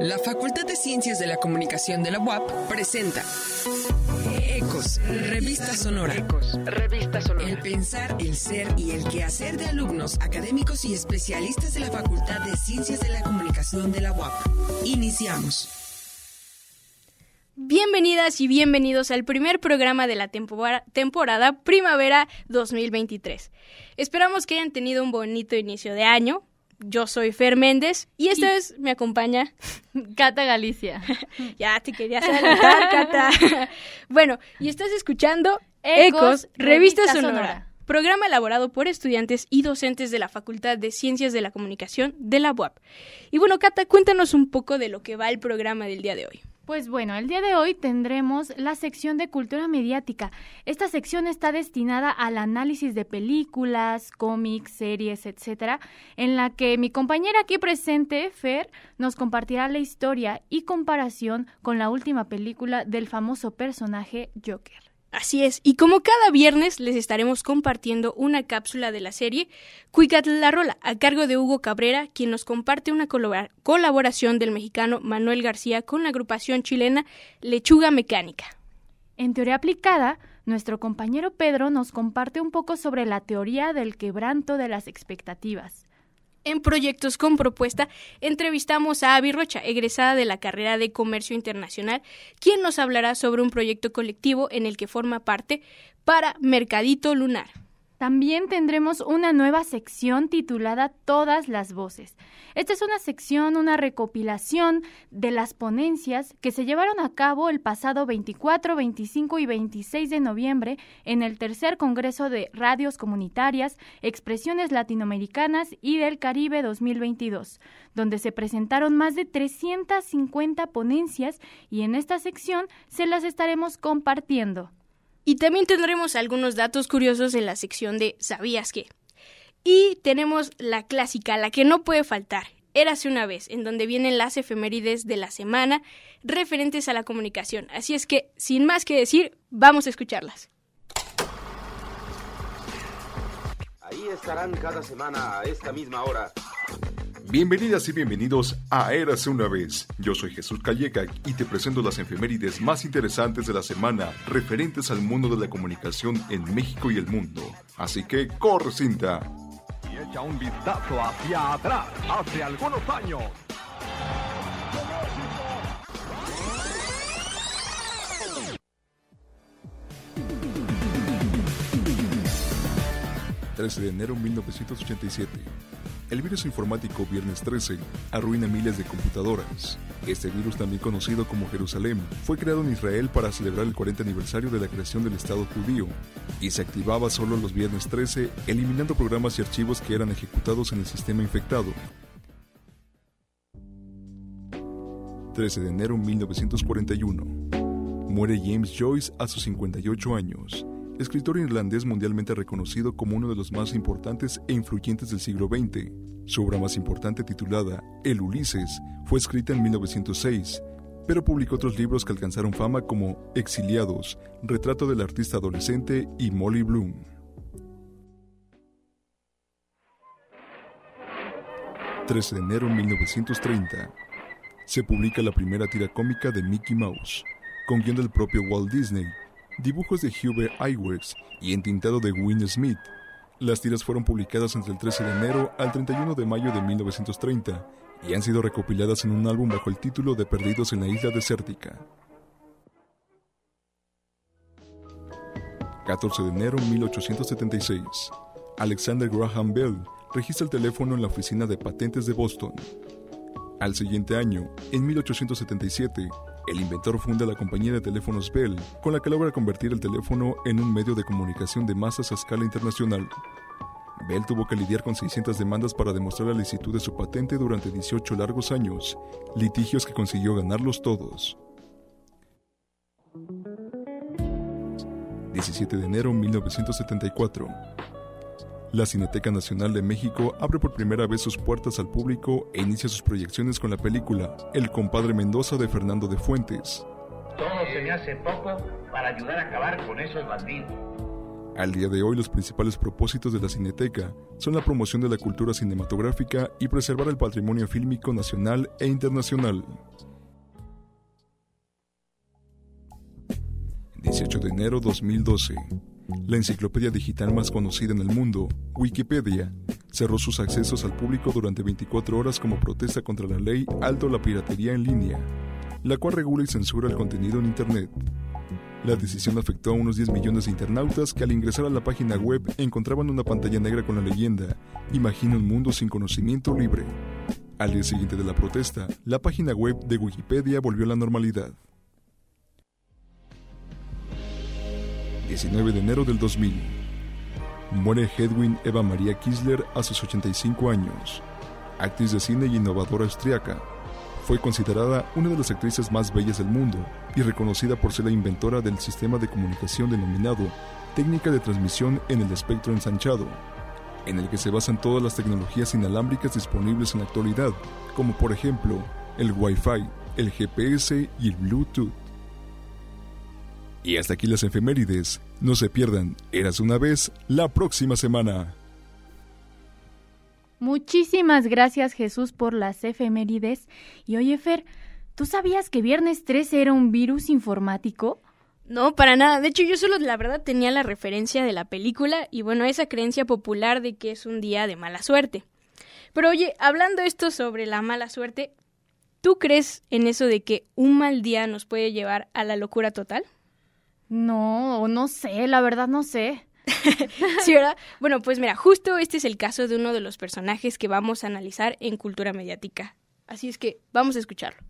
La Facultad de Ciencias de la Comunicación de la UAP presenta Ecos, Revista Sonora. Ecos, Revista Sonora. El pensar, el ser y el quehacer de alumnos, académicos y especialistas de la Facultad de Ciencias de la Comunicación de la UAP. Iniciamos. Bienvenidas y bienvenidos al primer programa de la temporada Primavera 2023. Esperamos que hayan tenido un bonito inicio de año, yo soy Fer Méndez y esta vez me acompaña Cata Galicia. ya te quería saludar, Cata. bueno, y estás escuchando Ecos, Revista, Sonora, programa elaborado por estudiantes y docentes de la Facultad de Ciencias de la Comunicación de la UAP. Y bueno, Cata, cuéntanos un poco de lo que va el programa del día de hoy. Pues bueno, el día de hoy tendremos la sección de cultura mediática. Esta sección está destinada al análisis de películas, cómics, series, etcétera, en la que mi compañera aquí presente, Fer, nos compartirá la historia y comparación con la última película del famoso personaje Joker. Así es, y como cada viernes les estaremos compartiendo una cápsula de la serie Cuicat la Rola, a cargo de Hugo Cabrera, quien nos comparte una colaboración del mexicano Manuel García con la agrupación chilena Lechuga Mecánica. En teoría aplicada, nuestro compañero Pedro nos comparte un poco sobre la teoría del quebranto de las expectativas. En Proyectos con Propuesta entrevistamos a Avi Rocha, egresada de la carrera de Comercio Internacional, quien nos hablará sobre un proyecto colectivo en el que forma parte para Mercadito Lunar. También tendremos una nueva sección titulada Todas las Voces. Esta es una sección, una recopilación de las ponencias que se llevaron a cabo el pasado 24, 25 y 26 de noviembre en el tercer Congreso de Radios Comunitarias, Expresiones Latinoamericanas y del Caribe 2022, donde se presentaron más de 350 ponencias y en esta sección se las estaremos compartiendo. Y también tendremos algunos datos curiosos en la sección de ¿Sabías qué? Y tenemos la clásica, la que no puede faltar. Érase una vez, en donde vienen las efemérides de la semana referentes a la comunicación. Así es que, sin más que decir, vamos a escucharlas. Ahí estarán cada semana a esta misma hora Bienvenidas y bienvenidos a Érase una vez. Yo soy Jesús Calleca y te presento las efemérides más interesantes de la semana referentes al mundo de la comunicación en México y el mundo. Así que corre cinta. Y echa un vistazo hacia atrás, hace algunos años. 13 de enero de 1987. El virus informático Viernes 13 arruina miles de computadoras. Este virus, también conocido como Jerusalén, fue creado en Israel para celebrar el 40 aniversario de la creación del Estado judío y se activaba solo los viernes 13, eliminando programas y archivos que eran ejecutados en el sistema infectado. 13 de enero de 1941. Muere James Joyce a sus 58 años escritor irlandés mundialmente reconocido como uno de los más importantes e influyentes del siglo XX. Su obra más importante titulada El Ulises fue escrita en 1906, pero publicó otros libros que alcanzaron fama como Exiliados, Retrato del artista adolescente y Molly Bloom. 13 de enero de 1930 se publica la primera tira cómica de Mickey Mouse, con guion del propio Walt Disney dibujos de Hubert Iwerks y entintado de Win Smith. Las tiras fueron publicadas entre el 13 de enero al 31 de mayo de 1930 y han sido recopiladas en un álbum bajo el título de Perdidos en la Isla Desértica. 14 de enero de 1876. Alexander Graham Bell registra el teléfono en la oficina de patentes de Boston. Al siguiente año, en 1877, el inventor funda la compañía de teléfonos Bell, con la que logra convertir el teléfono en un medio de comunicación de masas a escala internacional. Bell tuvo que lidiar con 600 demandas para demostrar la licitud de su patente durante 18 largos años, litigios que consiguió ganarlos todos. 17 de enero de 1974. La Cineteca Nacional de México abre por primera vez sus puertas al público e inicia sus proyecciones con la película El compadre Mendoza de Fernando de Fuentes. Todo se me hace poco para ayudar a acabar con esos bandidos. Al día de hoy los principales propósitos de la Cineteca son la promoción de la cultura cinematográfica y preservar el patrimonio fílmico nacional e internacional. 18 de enero 2012. La enciclopedia digital más conocida en el mundo, Wikipedia, cerró sus accesos al público durante 24 horas como protesta contra la ley Alto la Piratería en línea, la cual regula y censura el contenido en Internet. La decisión afectó a unos 10 millones de internautas que al ingresar a la página web encontraban una pantalla negra con la leyenda Imagina un mundo sin conocimiento libre. Al día siguiente de la protesta, la página web de Wikipedia volvió a la normalidad. 19 de enero del 2000. Muere Hedwin Eva María Kisler a sus 85 años. Actriz de cine y innovadora austriaca, fue considerada una de las actrices más bellas del mundo y reconocida por ser la inventora del sistema de comunicación denominado técnica de transmisión en el espectro ensanchado, en el que se basan todas las tecnologías inalámbricas disponibles en la actualidad, como por ejemplo el Wi-Fi, el GPS y el Bluetooth. Y hasta aquí las efemérides. No se pierdan, eras una vez, la próxima semana. Muchísimas gracias Jesús por las efemérides. Y oye Fer, ¿tú sabías que Viernes 13 era un virus informático? No, para nada. De hecho, yo solo la verdad tenía la referencia de la película y bueno, esa creencia popular de que es un día de mala suerte. Pero oye, hablando esto sobre la mala suerte, ¿tú crees en eso de que un mal día nos puede llevar a la locura total? No, no sé, la verdad no sé. sí, ¿verdad? Bueno, pues mira, justo este es el caso de uno de los personajes que vamos a analizar en cultura mediática. Así es que vamos a escucharlo.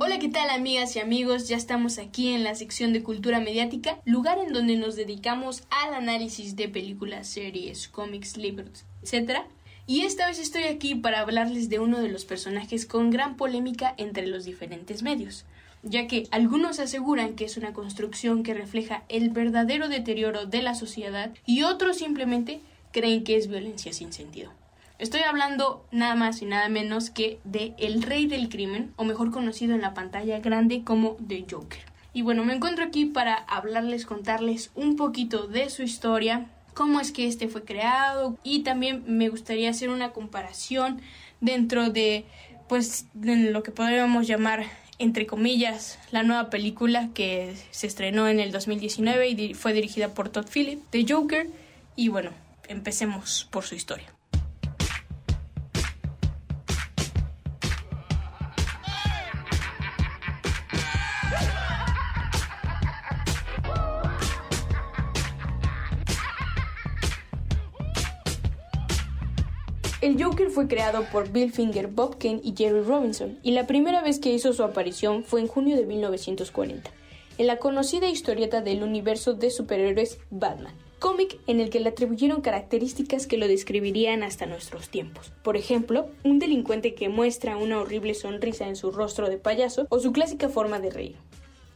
Hola, ¿qué tal amigas y amigos? Ya estamos aquí en la sección de cultura mediática, lugar en donde nos dedicamos al análisis de películas, series, cómics, libros, etc y esta vez estoy aquí para hablarles de uno de los personajes con gran polémica entre los diferentes medios, ya que algunos aseguran que es una construcción que refleja el verdadero deterioro de la sociedad y otros simplemente creen que es violencia sin sentido. Estoy hablando nada más y nada menos que de El Rey del Crimen, o mejor conocido en la pantalla grande como The Joker. Y bueno, me encuentro aquí para hablarles, contarles un poquito de su historia, cómo es que este fue creado y también me gustaría hacer una comparación dentro de pues de lo que podríamos llamar entre comillas la nueva película que se estrenó en el 2019 y fue dirigida por Todd Phillips, The Joker y bueno, empecemos por su historia. Joker fue creado por Bill Finger, Bob Kane y Jerry Robinson, y la primera vez que hizo su aparición fue en junio de 1940, en la conocida historieta del universo de superhéroes Batman, cómic en el que le atribuyeron características que lo describirían hasta nuestros tiempos. Por ejemplo, un delincuente que muestra una horrible sonrisa en su rostro de payaso o su clásica forma de reír.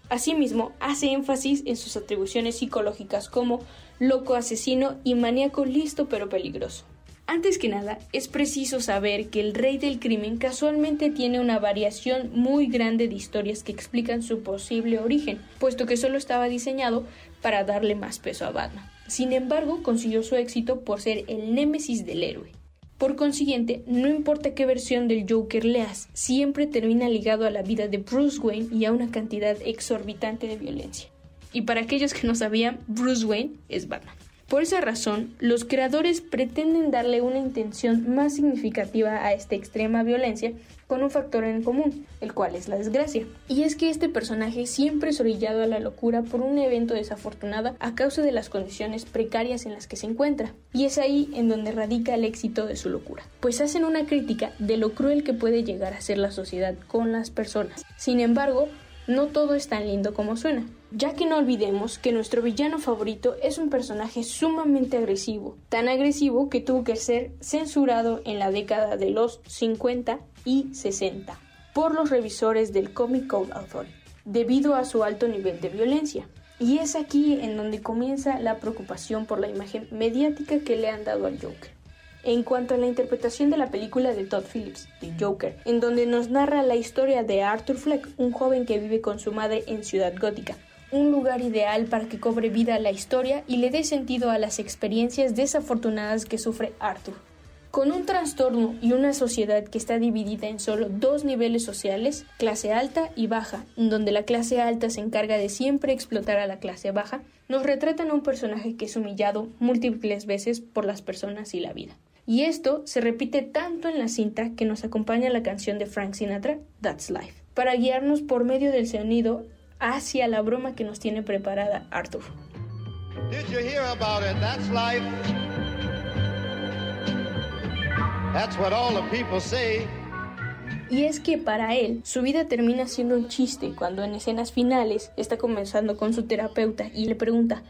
Asimismo, hace énfasis en sus atribuciones psicológicas como loco asesino y maníaco listo pero peligroso. Antes que nada, es preciso saber que el rey del crimen casualmente tiene una variación muy grande de historias que explican su posible origen, puesto que solo estaba diseñado para darle más peso a Batman. Sin embargo, consiguió su éxito por ser el némesis del héroe. Por consiguiente, no importa qué versión del Joker leas, siempre termina ligado a la vida de Bruce Wayne y a una cantidad exorbitante de violencia. Y para aquellos que no sabían, Bruce Wayne es Batman. Por esa razón, los creadores pretenden darle una intención más significativa a esta extrema violencia con un factor en común, el cual es la desgracia. Y es que este personaje siempre es orillado a la locura por un evento desafortunado a causa de las condiciones precarias en las que se encuentra. Y es ahí en donde radica el éxito de su locura, pues hacen una crítica de lo cruel que puede llegar a ser la sociedad con las personas. Sin embargo, no todo es tan lindo como suena, ya que no olvidemos que nuestro villano favorito es un personaje sumamente agresivo, tan agresivo que tuvo que ser censurado en la década de los 50 y 60 por los revisores del Comic Code Authority, debido a su alto nivel de violencia. Y es aquí en donde comienza la preocupación por la imagen mediática que le han dado al Joker. en cuanto a la interpretación de la película de Todd Phillips, The Joker, en donde nos narra la historia de Arthur Fleck, un joven que vive con su madre en Ciudad Gótica, un lugar ideal para que cobre vida la historia y le dé sentido a las experiencias desafortunadas que sufre Arthur. Con un trastorno y una sociedad que está dividida en solo dos niveles sociales, clase alta y baja, donde la clase alta se encarga de siempre explotar a la clase baja, nos retratan a un personaje que es humillado múltiples veces por las personas y la vida. Y esto se repite tanto en la cinta que nos acompaña la canción de Frank Sinatra, That's Life, para guiarnos por medio del sonido hacia la broma que nos tiene preparada Arthur. Did you hear about it? That's life. That's what all the people say. Y es que para él su vida termina siendo un chiste cuando en escenas finales está conversando con su terapeuta y le pregunta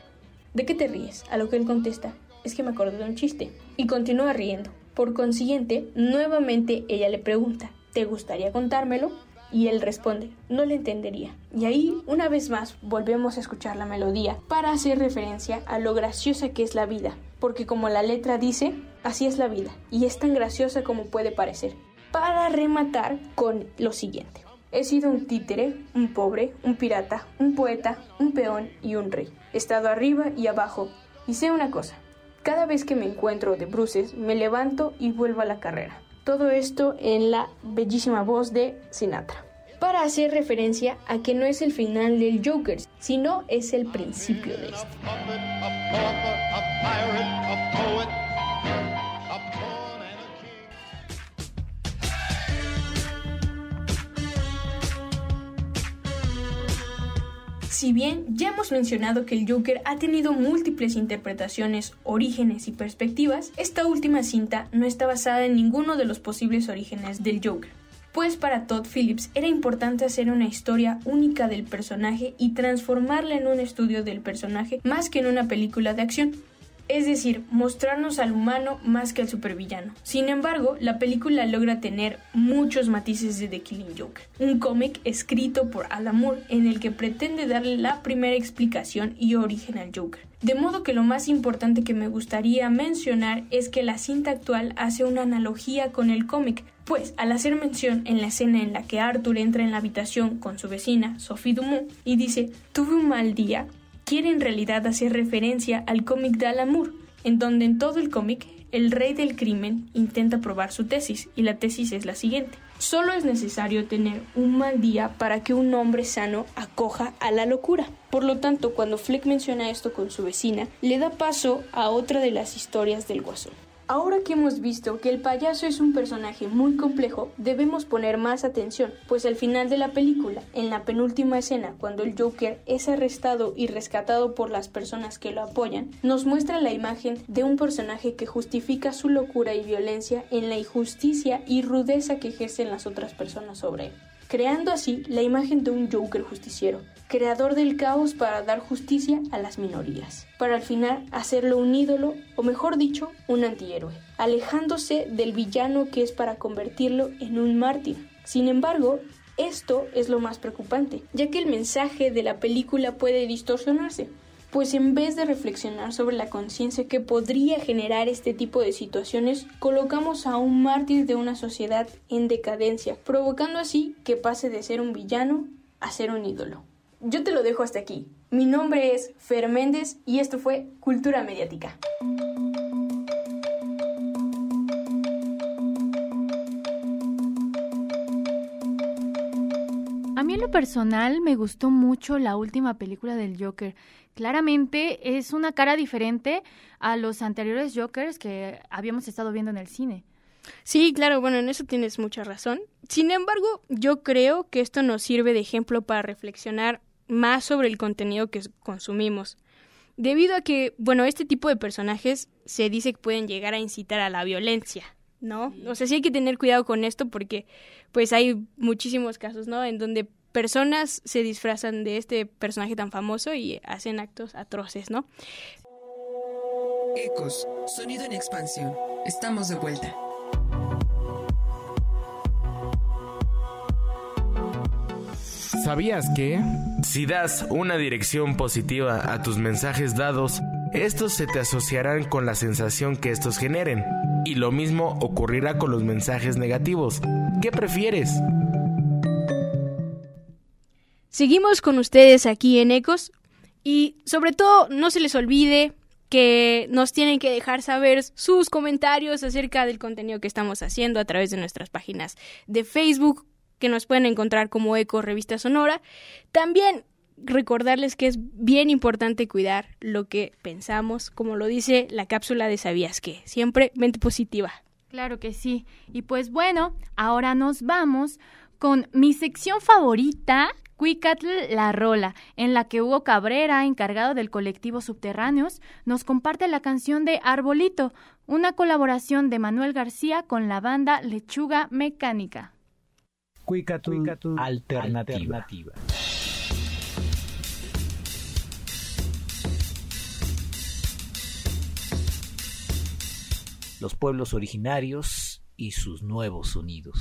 ¿De qué te ríes? A lo que él contesta es que me acordé de un chiste. Y continúa riendo. Por consiguiente, nuevamente ella le pregunta, ¿te gustaría contármelo? Y él responde, no le entendería. Y ahí, una vez más, volvemos a escuchar la melodía para hacer referencia a lo graciosa que es la vida. Porque como la letra dice, así es la vida. Y es tan graciosa como puede parecer. Para rematar con lo siguiente. He sido un títere, un pobre, un pirata, un poeta, un peón y un rey. He estado arriba y abajo. Y sé una cosa, cada vez que me encuentro de bruces, me levanto y vuelvo a la carrera. Todo esto en la bellísima voz de Sinatra. Para hacer referencia a que no es el final del Joker, sino es el principio de este. Si bien ya hemos mencionado que el Joker ha tenido múltiples interpretaciones, orígenes y perspectivas, esta última cinta no está basada en ninguno de los posibles orígenes del Joker. Pues para Todd Phillips era importante hacer una historia única del personaje y transformarla en un estudio del personaje más que en una película de acción es decir, mostrarnos al humano más que al supervillano. Sin embargo, la película logra tener muchos matices de The Killing Joke, un cómic escrito por Alan Moore en el que pretende darle la primera explicación y origen al Joker. De modo que lo más importante que me gustaría mencionar es que la cinta actual hace una analogía con el cómic, pues al hacer mención en la escena en la que Arthur entra en la habitación con su vecina, Sophie Dumont, y dice, tuve un mal día, quiere en realidad hacer referencia al cómic de Alan en donde en todo el cómic el rey del crimen intenta probar su tesis, y la tesis es la siguiente. Solo es necesario tener un mal día para que un hombre sano acoja a la locura. Por lo tanto, cuando Fleck menciona esto con su vecina, le da paso a otra de las historias del guasón. Ahora que hemos visto que el payaso es un personaje muy complejo, debemos poner más atención, pues al final de la película, en la penúltima escena, cuando el Joker es arrestado y rescatado por las personas que lo apoyan, nos muestra la imagen de un personaje que justifica su locura y violencia en la injusticia y rudeza que ejercen las otras personas sobre él creando así la imagen de un Joker justiciero, creador del caos para dar justicia a las minorías, para al final hacerlo un ídolo, o mejor dicho, un antihéroe, alejándose del villano que es para convertirlo en un mártir. Sin embargo, esto es lo más preocupante, ya que el mensaje de la película puede distorsionarse, pues en vez de reflexionar sobre la conciencia que podría generar este tipo de situaciones, colocamos a un mártir de una sociedad en decadencia, provocando así que pase de ser un villano a ser un ídolo. Yo te lo dejo hasta aquí. Mi nombre es Fer Méndez y esto fue Cultura Mediática. Lo personal me gustó mucho la última película del Joker. Claramente es una cara diferente a los anteriores Jokers que habíamos estado viendo en el cine. Sí, claro, bueno, en eso tienes mucha razón. Sin embargo, yo creo que esto nos sirve de ejemplo para reflexionar más sobre el contenido que consumimos. Debido a que, bueno, este tipo de personajes se dice que pueden llegar a incitar a la violencia, ¿no? O sea, sí hay que tener cuidado con esto porque, pues, hay muchísimos casos, ¿no? En donde personas se disfrazan de este personaje tan famoso y hacen actos atroces, ¿no? Ecos, sonido en expansión. Estamos de vuelta. ¿Sabías que? Si das una dirección positiva a tus mensajes dados, estos se te asociarán con la sensación que estos generen. Y lo mismo ocurrirá con los mensajes negativos. ¿Qué prefieres? Seguimos con ustedes aquí en Ecos y sobre todo no se les olvide que nos tienen que dejar saber sus comentarios acerca del contenido que estamos haciendo a través de nuestras páginas de Facebook, que nos pueden encontrar como Eco Revista Sonora. También recordarles que es bien importante cuidar lo que pensamos, como lo dice la cápsula de Sabías que, siempre mente positiva. Claro que sí. Y pues bueno, ahora nos vamos con mi sección favorita, Cuicatl La Rola, en la que Hugo Cabrera, encargado del colectivo Subterráneos, nos comparte la canción de Arbolito, una colaboración de Manuel García con la banda Lechuga Mecánica. Cuicatl, alternativa. Los pueblos originarios y sus nuevos sonidos.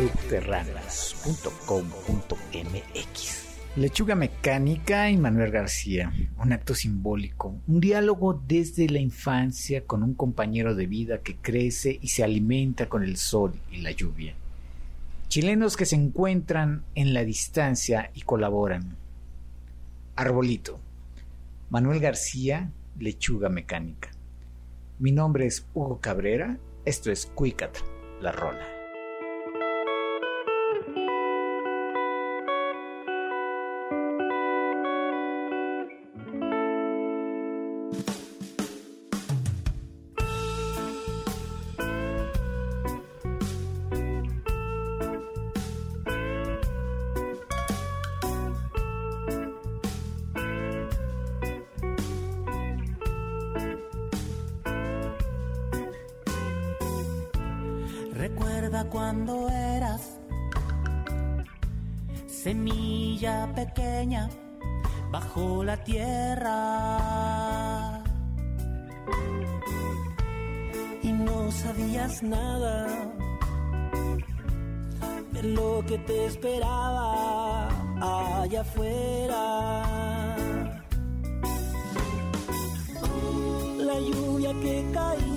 subterráneas.com.mx Lechuga Mecánica y Manuel García, un acto simbólico, un diálogo desde la infancia con un compañero de vida que crece y se alimenta con el sol y la lluvia. Chilenos que se encuentran en la distancia y colaboran. Arbolito. Manuel García, Lechuga Mecánica. Mi nombre es Hugo Cabrera, esto es Cuicat, la rola. Cuando eras semilla pequeña bajo la tierra y no sabías nada de lo que te esperaba allá afuera. La lluvia que caía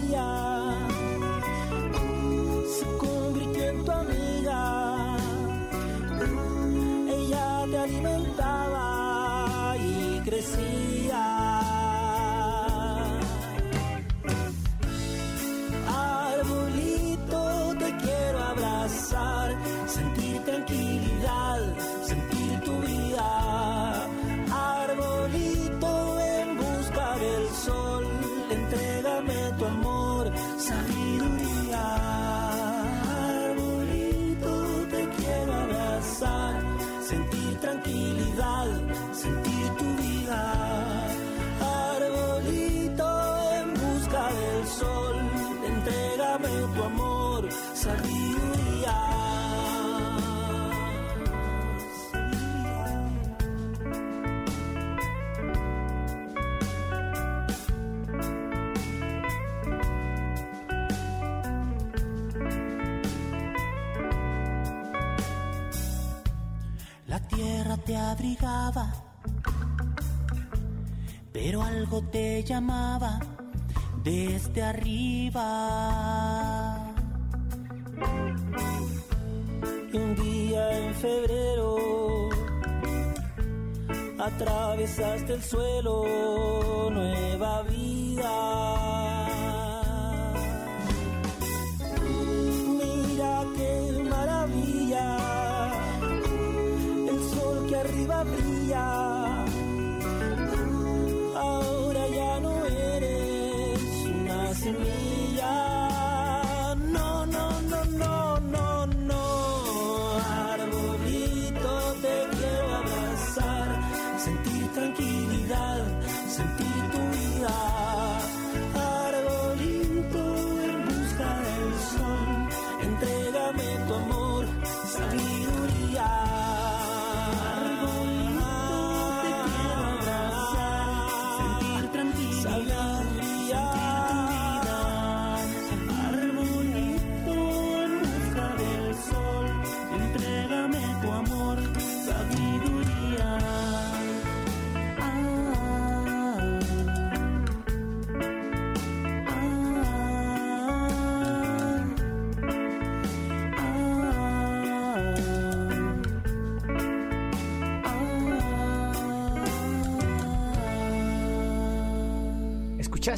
te abrigaba, pero algo te llamaba desde arriba. Un día en febrero atravesaste el suelo, nueva vida.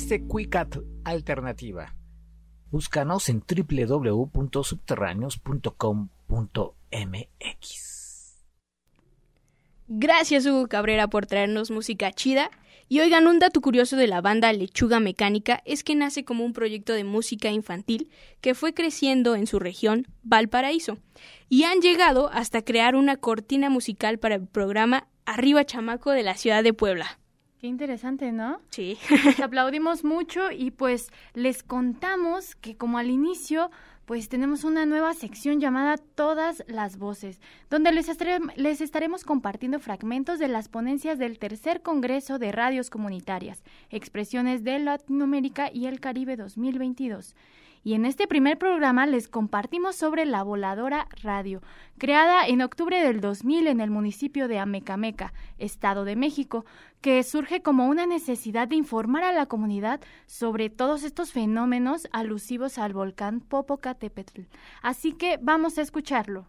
Escuchaste Quick Alternativa. Búscanos en www.subterráneos.com.mx. Gracias Hugo Cabrera por traernos música chida. Y oigan, un dato curioso de la banda Lechuga Mecánica es que nace como un proyecto de música infantil que fue creciendo en su región, Valparaíso, y han llegado hasta crear una cortina musical para el programa Arriba Chamaco de la ciudad de Puebla. Qué interesante, ¿no? Sí. Les aplaudimos mucho y pues les contamos que como al inicio pues tenemos una nueva sección llamada Todas las Voces, donde les, les, estaremos compartiendo fragmentos de las ponencias del tercer Congreso de Radios Comunitarias, Expresiones de Latinoamérica y el Caribe 2022. Y en este primer programa les compartimos sobre la Voladora Radio, creada en octubre del 2000 en el municipio de Amecameca, Estado de México, que surge como una necesidad de informar a la comunidad sobre todos estos fenómenos alusivos al volcán Popocatépetl. Así que vamos a escucharlo.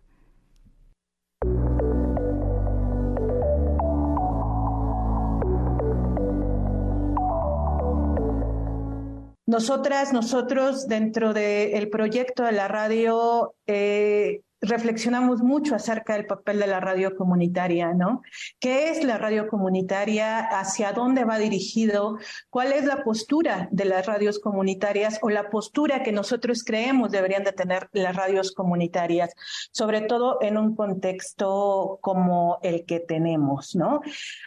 Nosotras, nosotros, dentro del proyecto de la radio, eh, reflexionamos mucho acerca del papel de la radio comunitaria, ¿no? ¿Qué es la radio comunitaria? ¿Hacia dónde va dirigido? ¿Cuál es la postura de las radios comunitarias o la postura que nosotros creemos deberían de tener las radios comunitarias, sobre todo en un contexto como el que tenemos, ¿no?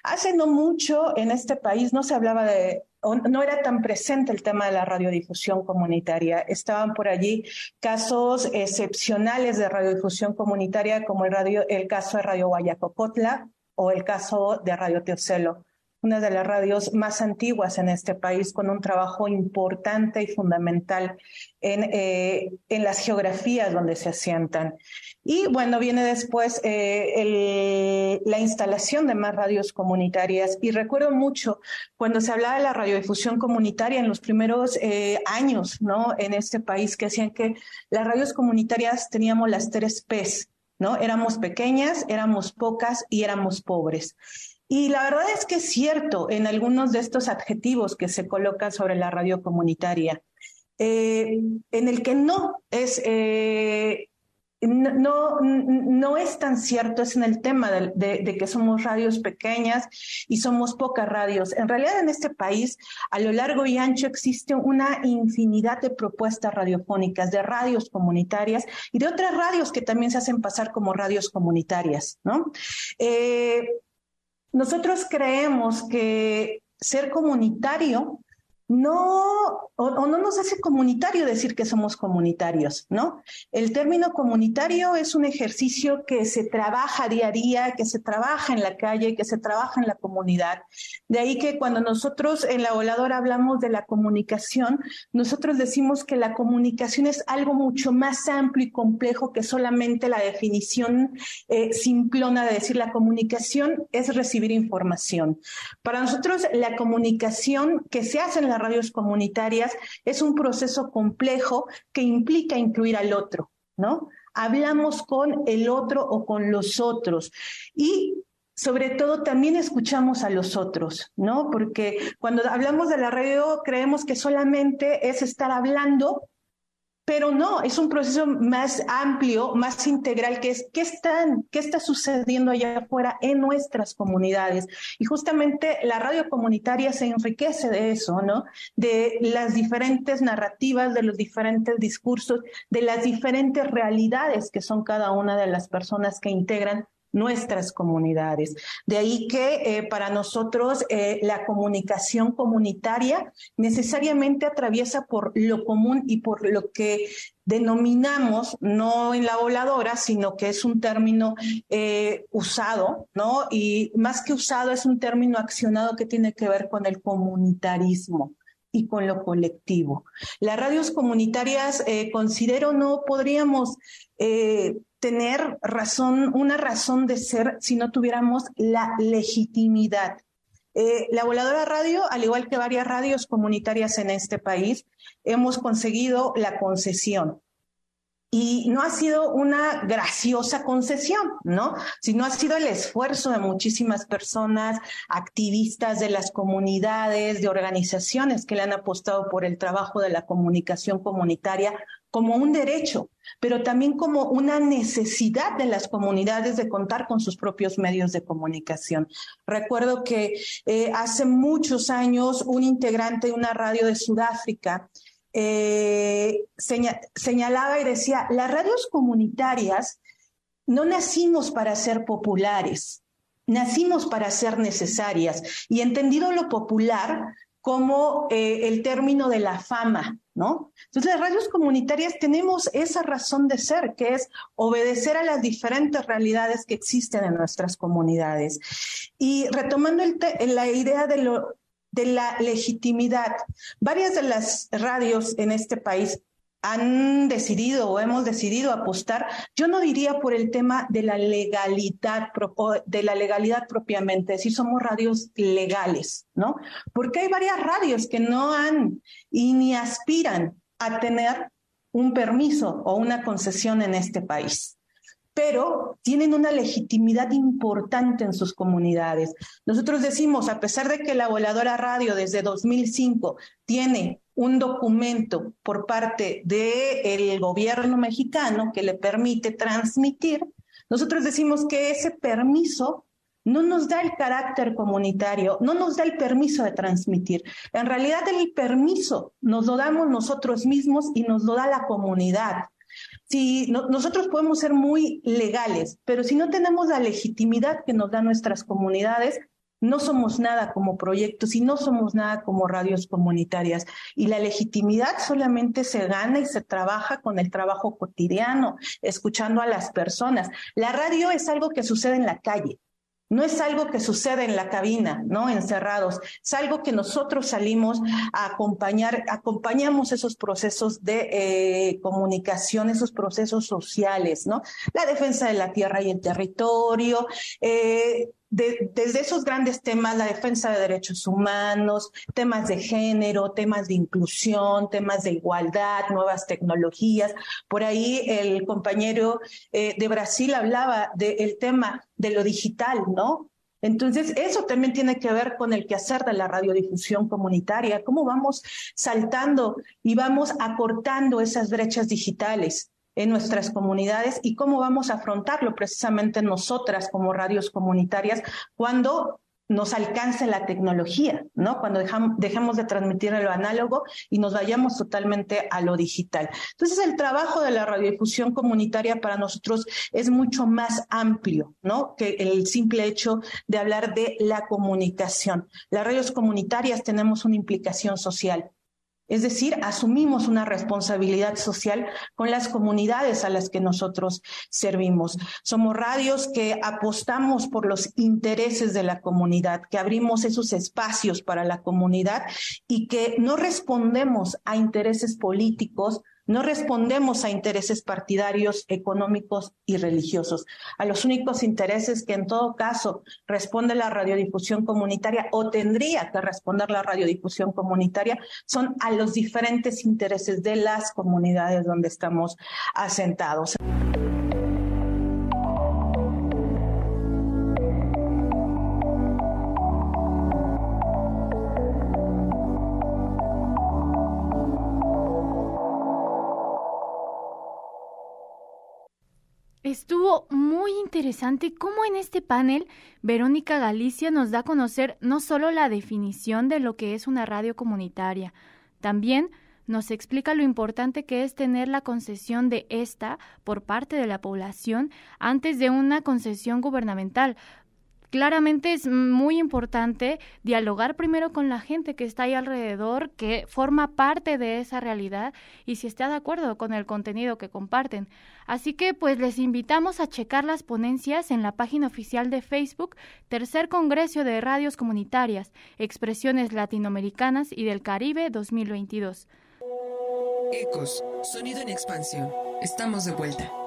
Hace no mucho en este país no se hablaba de no era tan presente el tema de la radiodifusión comunitaria. Estaban por allí casos excepcionales de radiodifusión comunitaria, como el, radio, el caso de Radio Guayacocotla o el caso de Radio Teocelo una de las radios más antiguas en este país, con un trabajo importante y fundamental en, eh, en las geografías donde se asientan. Y bueno, viene después eh, la instalación de más radios comunitarias. Y recuerdo mucho cuando se hablaba de la radiodifusión comunitaria en los primeros eh, años, ¿no? En este país, que hacían que las radios comunitarias teníamos las tres P's, ¿no? Éramos pequeñas, éramos pocas y éramos pobres. Y la verdad es que es cierto en algunos de estos adjetivos que se colocan sobre la radio comunitaria, eh, en el que no es eh, no, no es tan cierto, es en el tema de, que somos radios pequeñas y somos pocas radios. En realidad en este país, a lo largo y ancho, existe una infinidad de propuestas radiofónicas, de radios comunitarias y de otras radios que también se hacen pasar como radios comunitarias, ¿no? Eh, nosotros creemos que ser comunitario no, o, no nos hace comunitario decir que somos comunitarios, ¿no? El término comunitario es un ejercicio que se trabaja día a día, que se trabaja en la calle, que se trabaja en la comunidad. De ahí que cuando nosotros en la voladora hablamos de la comunicación, nosotros decimos que la comunicación es algo mucho más amplio y complejo que solamente la definición eh, simplona de decir la comunicación es recibir información. Para nosotros la comunicación que se hace en la radios comunitarias es un proceso complejo que implica incluir al otro, ¿no? Hablamos con el otro o con los otros y sobre todo también escuchamos a los otros, ¿no? Porque cuando hablamos de la radio creemos que solamente es estar hablando pero no, es un proceso más amplio, más integral, que es qué, está sucediendo allá afuera en nuestras comunidades. Y justamente la radio comunitaria se enriquece de eso, ¿no? De las diferentes narrativas, de los diferentes discursos, de las diferentes realidades que son cada una de las personas que integran nuestras comunidades. De ahí que eh, para nosotros eh, la comunicación comunitaria necesariamente atraviesa por lo común y por lo que denominamos, no en la voladora, sino que es un término eh, usado, ¿no? Y más que usado, es un término accionado que tiene que ver con el comunitarismo y con lo colectivo. Las radios comunitarias, considero, no podríamos tener razón, una razón de ser si no tuviéramos la legitimidad. Eh, la Voladora Radio, al igual que varias radios comunitarias en este país, hemos conseguido la concesión Y no ha sido una graciosa concesión, ¿no? Sino ha sido el esfuerzo de muchísimas personas, activistas de las comunidades, de organizaciones que le han apostado por el trabajo de la comunicación comunitaria como un derecho, pero también como una necesidad de las comunidades de contar con sus propios medios de comunicación. Recuerdo que eh, hace muchos años un integrante de una radio de Sudáfrica eh, señalaba y decía, las radios comunitarias no nacimos para ser populares, nacimos para ser necesarias y entendido lo popular como eh, el término de la fama, ¿no? Entonces, las radios comunitarias tenemos esa razón de ser, que es obedecer a las diferentes realidades que existen en nuestras comunidades. Y retomando la idea de la legitimidad. Varias de las radios en este país han decidido o hemos decidido apostar, yo no diría por el tema de la legalidad, de la legalidad propiamente, decir, somos radios legales, ¿no? Porque hay varias radios que no han y ni aspiran a tener un permiso o una concesión en este país pero tienen una legitimidad importante en sus comunidades. Nosotros decimos, a pesar de que la voladora radio desde 2005 tiene un documento por parte del gobierno mexicano que le permite transmitir, nosotros decimos que ese permiso no nos da el carácter comunitario, no nos da el permiso de transmitir. En realidad el permiso nos lo damos nosotros mismos y nos lo da la comunidad. Si nosotros podemos ser muy legales, pero si no tenemos la legitimidad que nos dan nuestras comunidades, no somos nada como proyectos y no somos nada como radios comunitarias. Y la legitimidad solamente se gana y se trabaja con el trabajo cotidiano, escuchando a las personas. La radio es algo que sucede en la calle. No es algo que sucede en la cabina, ¿no? Encerrados. Es algo que nosotros salimos a acompañar, acompañamos esos procesos de eh, comunicación, esos procesos sociales, ¿no? La defensa de la tierra y el territorio, eh, desde esos grandes temas, la defensa de derechos humanos, temas de género, temas de inclusión, temas de igualdad, nuevas tecnologías. Por ahí el compañero eh, de Brasil hablaba del tema de lo digital, ¿no? Entonces, eso también tiene que ver con el quehacer de la radiodifusión comunitaria, cómo vamos saltando y vamos acortando esas brechas digitales en nuestras comunidades y cómo vamos a afrontarlo precisamente nosotras como radios comunitarias cuando nos alcance la tecnología, ¿no? Cuando dejemos de transmitir lo análogo y nos vayamos totalmente a lo digital. Entonces, el trabajo de la radiodifusión comunitaria para nosotros es mucho más amplio, ¿no? Que el simple hecho de hablar de la comunicación. Las radios comunitarias tenemos una implicación social es decir, asumimos una responsabilidad social con las comunidades a las que nosotros servimos. Somos radios que apostamos por los intereses de la comunidad, que abrimos esos espacios para la comunidad y que no respondemos a intereses políticos no respondemos a intereses partidarios, económicos y religiosos. A los únicos intereses que en todo caso responde la radiodifusión comunitaria o tendría que responder la radiodifusión comunitaria son a los diferentes intereses de las comunidades donde estamos asentados. Estuvo muy interesante cómo en este panel Verónica Galicia nos da a conocer no solo la definición de lo que es una radio comunitaria, también nos explica lo importante que es tener la concesión de esta por parte de la población antes de una concesión gubernamental, claramente es muy importante dialogar primero con la gente que está ahí alrededor, que forma parte de esa realidad y si está de acuerdo con el contenido que comparten. Así que pues les invitamos a checar las ponencias en la página oficial de Facebook Tercer Congreso de Radios Comunitarias, Expresiones Latinoamericanas y del Caribe 2022. Ecos, sonido en expansión. Estamos de vuelta.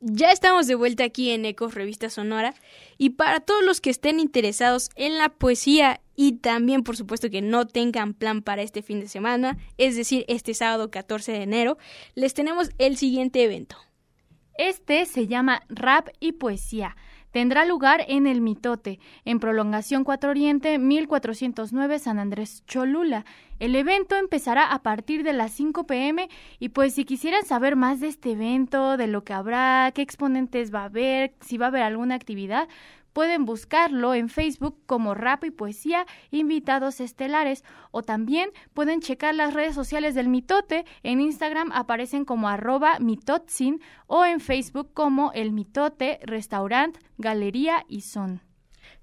Ya estamos de vuelta aquí en Ecos Revista Sonora y para todos los que estén interesados en la poesía y también por supuesto que no tengan plan para este fin de semana, es decir, este sábado 14 de enero, les tenemos el siguiente evento. Este se llama Rap y Poesía. Tendrá lugar en el Mitote, en Prolongación 4 Oriente, 1409 San Andrés Cholula. El evento empezará a partir de las 5 pm y pues si quisieran saber más de este evento, de lo que habrá, qué exponentes va a haber, si va a haber alguna actividad, Pueden buscarlo en Facebook como Rap y Poesía Invitados Estelares o también pueden checar las redes sociales del Mitote. En Instagram aparecen como arroba mitotsin o en Facebook como El Mitote Restaurant, Galería y Son.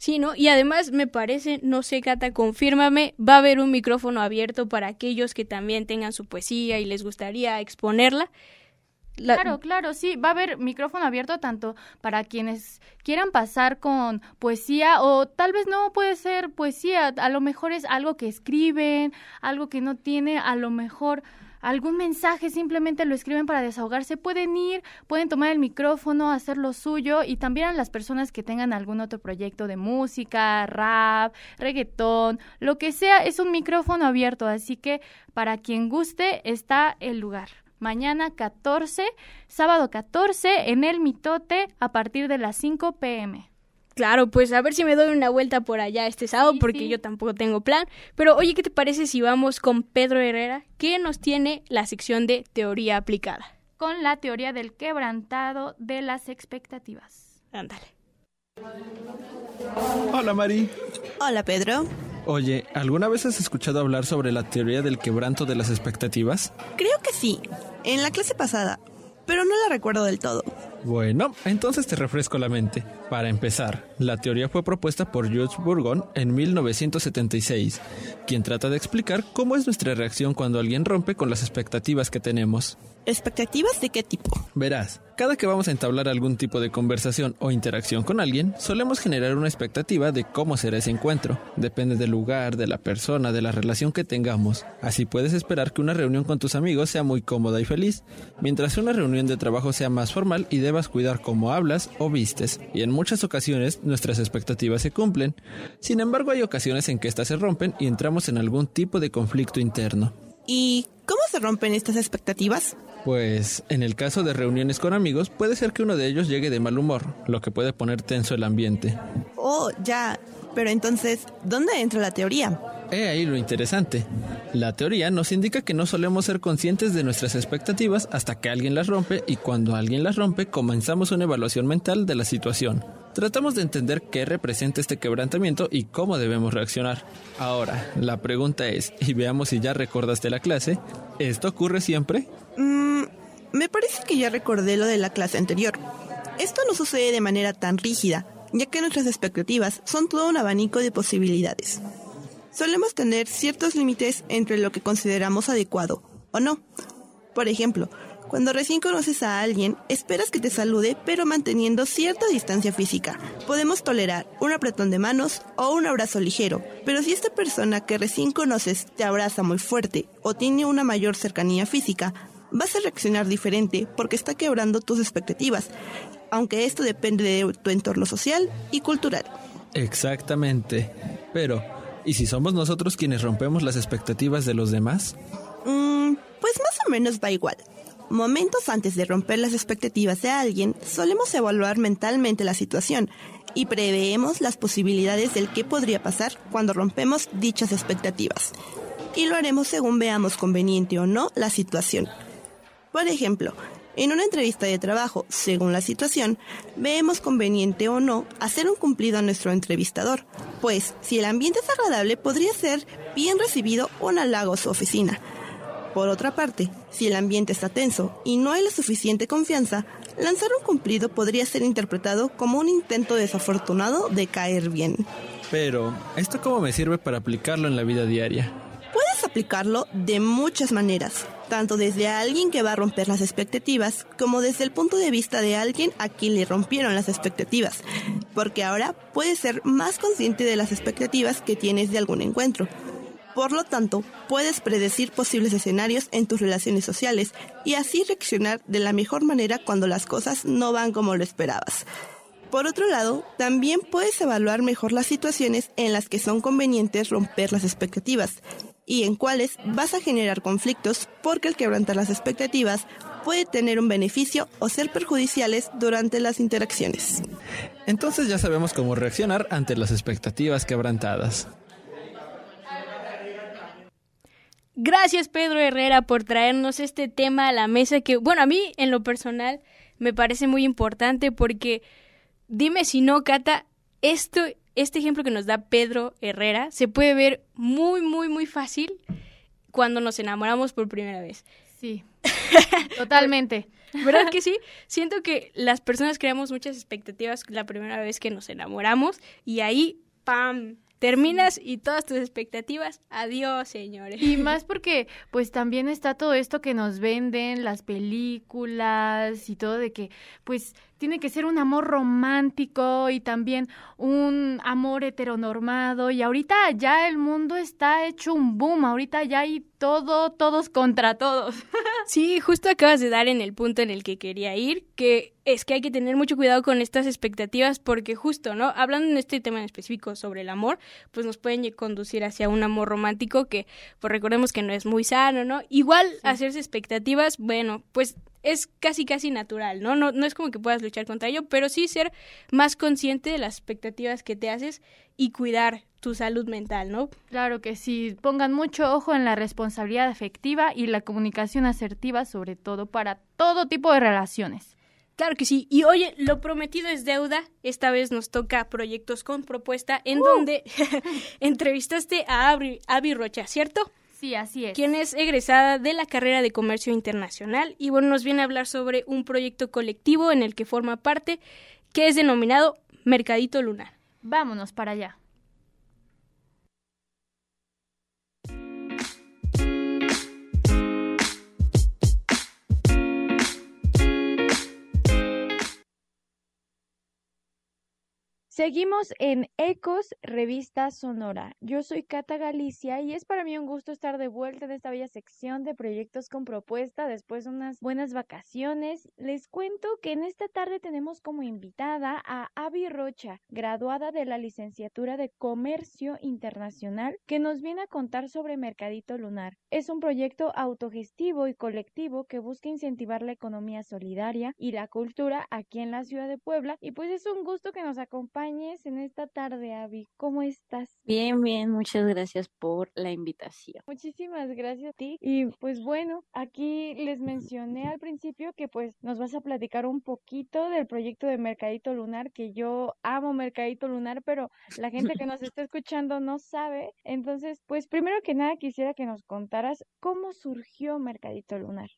Sí, ¿no? Y además me parece, no sé, Cata, confírmame, va a haber un micrófono abierto para aquellos que también tengan su poesía y les gustaría exponerla. Claro, claro, sí, va a haber micrófono abierto tanto para quienes quieran pasar con poesía o tal vez no puede ser poesía, a lo mejor es algo que escriben, algo que no tiene, a lo mejor algún mensaje, simplemente lo escriben para desahogarse, pueden ir, pueden tomar el micrófono, hacer lo suyo y también a las personas que tengan algún otro proyecto de música, rap, reggaetón, lo que sea, es un micrófono abierto, así que para quien guste está el lugar. Mañana 14, sábado 14, en el Mitote a partir de las 5 pm. Claro, pues a ver si me doy una vuelta por allá este sábado, porque yo tampoco tengo plan. Pero oye, ¿qué te parece si vamos con Pedro Herrera, que nos tiene la sección de teoría aplicada? Con la teoría del quebrantado de las expectativas. Ándale. Hola, Mari. Hola, Pedro. Oye, ¿alguna vez has escuchado hablar sobre la teoría del quebranto de las expectativas? Creo que sí, en la clase pasada, pero no la recuerdo del todo. Bueno, entonces te refresco la mente. Para empezar, la teoría fue propuesta por Jules Bourgon en 1976, quien trata de explicar cómo es nuestra reacción cuando alguien rompe con las expectativas que tenemos. ¿Expectativas de qué tipo? Verás, cada que vamos a entablar algún tipo de conversación o interacción con alguien, solemos generar una expectativa de cómo será ese encuentro. Depende del lugar, de la persona, de la relación que tengamos. Así puedes esperar que una reunión con tus amigos sea muy cómoda y feliz, mientras una reunión de trabajo sea más formal y debas cuidar cómo hablas o vistes. Y en muchas ocasiones nuestras expectativas se cumplen. Sin embargo, hay ocasiones en que éstas se rompen y entramos en algún tipo de conflicto interno. ¿Y cómo se rompen estas expectativas? Pues en el caso de reuniones con amigos puede ser que uno de ellos llegue de mal humor, lo que puede poner tenso el ambiente. Oh, ya. Pero entonces, ¿dónde entra la teoría? He ahí lo interesante. La teoría nos indica que no solemos ser conscientes de nuestras expectativas hasta que alguien las rompe y cuando alguien las rompe comenzamos una evaluación mental de la situación. Tratamos de entender qué representa este quebrantamiento y cómo debemos reaccionar. Ahora, la pregunta es, y veamos si ya recordaste la clase, ¿esto ocurre siempre? Mm, me parece que ya recordé lo de la clase anterior. Esto no sucede de manera tan rígida, ya que nuestras expectativas son todo un abanico de posibilidades. Solemos tener ciertos límites entre lo que consideramos adecuado o no. Por ejemplo, cuando recién conoces a alguien, esperas que te salude, pero manteniendo cierta distancia física. Podemos tolerar un apretón de manos o un abrazo ligero, pero si esta persona que recién conoces te abraza muy fuerte o tiene una mayor cercanía física, vas a reaccionar diferente porque está quebrando tus expectativas, aunque esto depende de tu entorno social y cultural. Exactamente. Pero, ¿y si somos nosotros quienes rompemos las expectativas de los demás? Mm, pues más o menos va igual. Momentos antes de romper las expectativas de alguien, solemos evaluar mentalmente la situación y preveemos las posibilidades del qué podría pasar cuando rompemos dichas expectativas. Y lo haremos según veamos conveniente o no la situación. Por ejemplo, en una entrevista de trabajo, según la situación, veamos conveniente o no hacer un cumplido a nuestro entrevistador, pues si el ambiente es agradable podría ser bien recibido un halago a su oficina por otra parte, si el ambiente está tenso y no hay la suficiente confianza, lanzar un cumplido podría ser interpretado como un intento desafortunado de caer bien. Pero, ¿esto cómo me sirve para aplicarlo en la vida diaria? Puedes aplicarlo de muchas maneras, tanto desde alguien que va a romper las expectativas, como desde el punto de vista de alguien a quien le rompieron las expectativas, porque ahora puedes ser más consciente de las expectativas que tienes de algún encuentro, Por lo tanto, puedes predecir posibles escenarios en tus relaciones sociales y así reaccionar de la mejor manera cuando las cosas no van como lo esperabas. Por otro lado, también puedes evaluar mejor las situaciones en las que son convenientes romper las expectativas y en cuáles vas a generar conflictos porque el quebrantar las expectativas puede tener un beneficio o ser perjudiciales durante las interacciones. Entonces ya sabemos cómo reaccionar ante las expectativas quebrantadas. Gracias Pedro Herrera por traernos este tema a la mesa que, bueno, a mí en lo personal me parece muy importante porque, dime si no, Cata, esto, este ejemplo que nos da Pedro Herrera se puede ver muy, muy, muy fácil cuando nos enamoramos por primera vez. Sí, totalmente. ¿Verdad que sí? Siento que las personas creamos muchas expectativas la primera vez que nos enamoramos y ahí, ¡pam! Terminas y todas tus expectativas, adiós, señores. Y más porque, pues también está todo esto que nos venden, las películas y todo de que, pues tiene que ser un amor romántico y también un amor heteronormado y ahorita ya el mundo está hecho un boom, ahorita ya hay todo, todos contra todos. sí, justo acabas de dar en el punto en el que quería ir, que es que hay que tener mucho cuidado con estas expectativas porque justo, ¿no? Hablando en este tema en específico sobre el amor, pues nos pueden conducir hacia un amor romántico que, pues recordemos que no es muy sano, ¿no? Igual hacerse expectativas, bueno, pues es casi casi natural, ¿no? ¿no? No es como que puedas luchar contra ello, pero sí ser más consciente de las expectativas que te haces y cuidar tu salud mental, ¿no? Claro que sí, pongan mucho ojo en la responsabilidad afectiva y la comunicación asertiva, sobre todo para todo tipo de relaciones. Claro que sí. Y oye, lo prometido es deuda. Esta vez nos toca proyectos con propuesta en ¡Uh! donde entrevistaste a Abby Rocha, ¿cierto? Sí, así es. Quien es egresada de la carrera de Comercio Internacional y bueno, nos viene a hablar sobre un proyecto colectivo en el que forma parte, que es denominado Mercadito Lunar. Vámonos para allá. Seguimos en Ecos, revista Sonora. Yo soy Cata Galicia y es para mí un gusto estar de vuelta en esta bella sección de proyectos con propuesta después de unas buenas vacaciones. Les cuento que en esta tarde tenemos como invitada a Avi Rocha, graduada de la licenciatura de Comercio Internacional, que nos viene a contar sobre Mercadito Lunar. Es un proyecto autogestivo y colectivo que busca incentivar la economía solidaria y la cultura aquí en la ciudad de Puebla y pues es un gusto que nos acompañe en esta tarde, Avi. ¿Cómo estás? Bien, bien, muchas gracias por la invitación. Muchísimas gracias a ti. Y pues bueno, aquí les mencioné al principio que pues nos vas a platicar un poquito del proyecto de Mercadito Lunar, que yo amo Mercadito Lunar, pero la gente que nos está escuchando no sabe. Entonces, pues primero que nada quisiera que nos contaras cómo surgió Mercadito Lunar.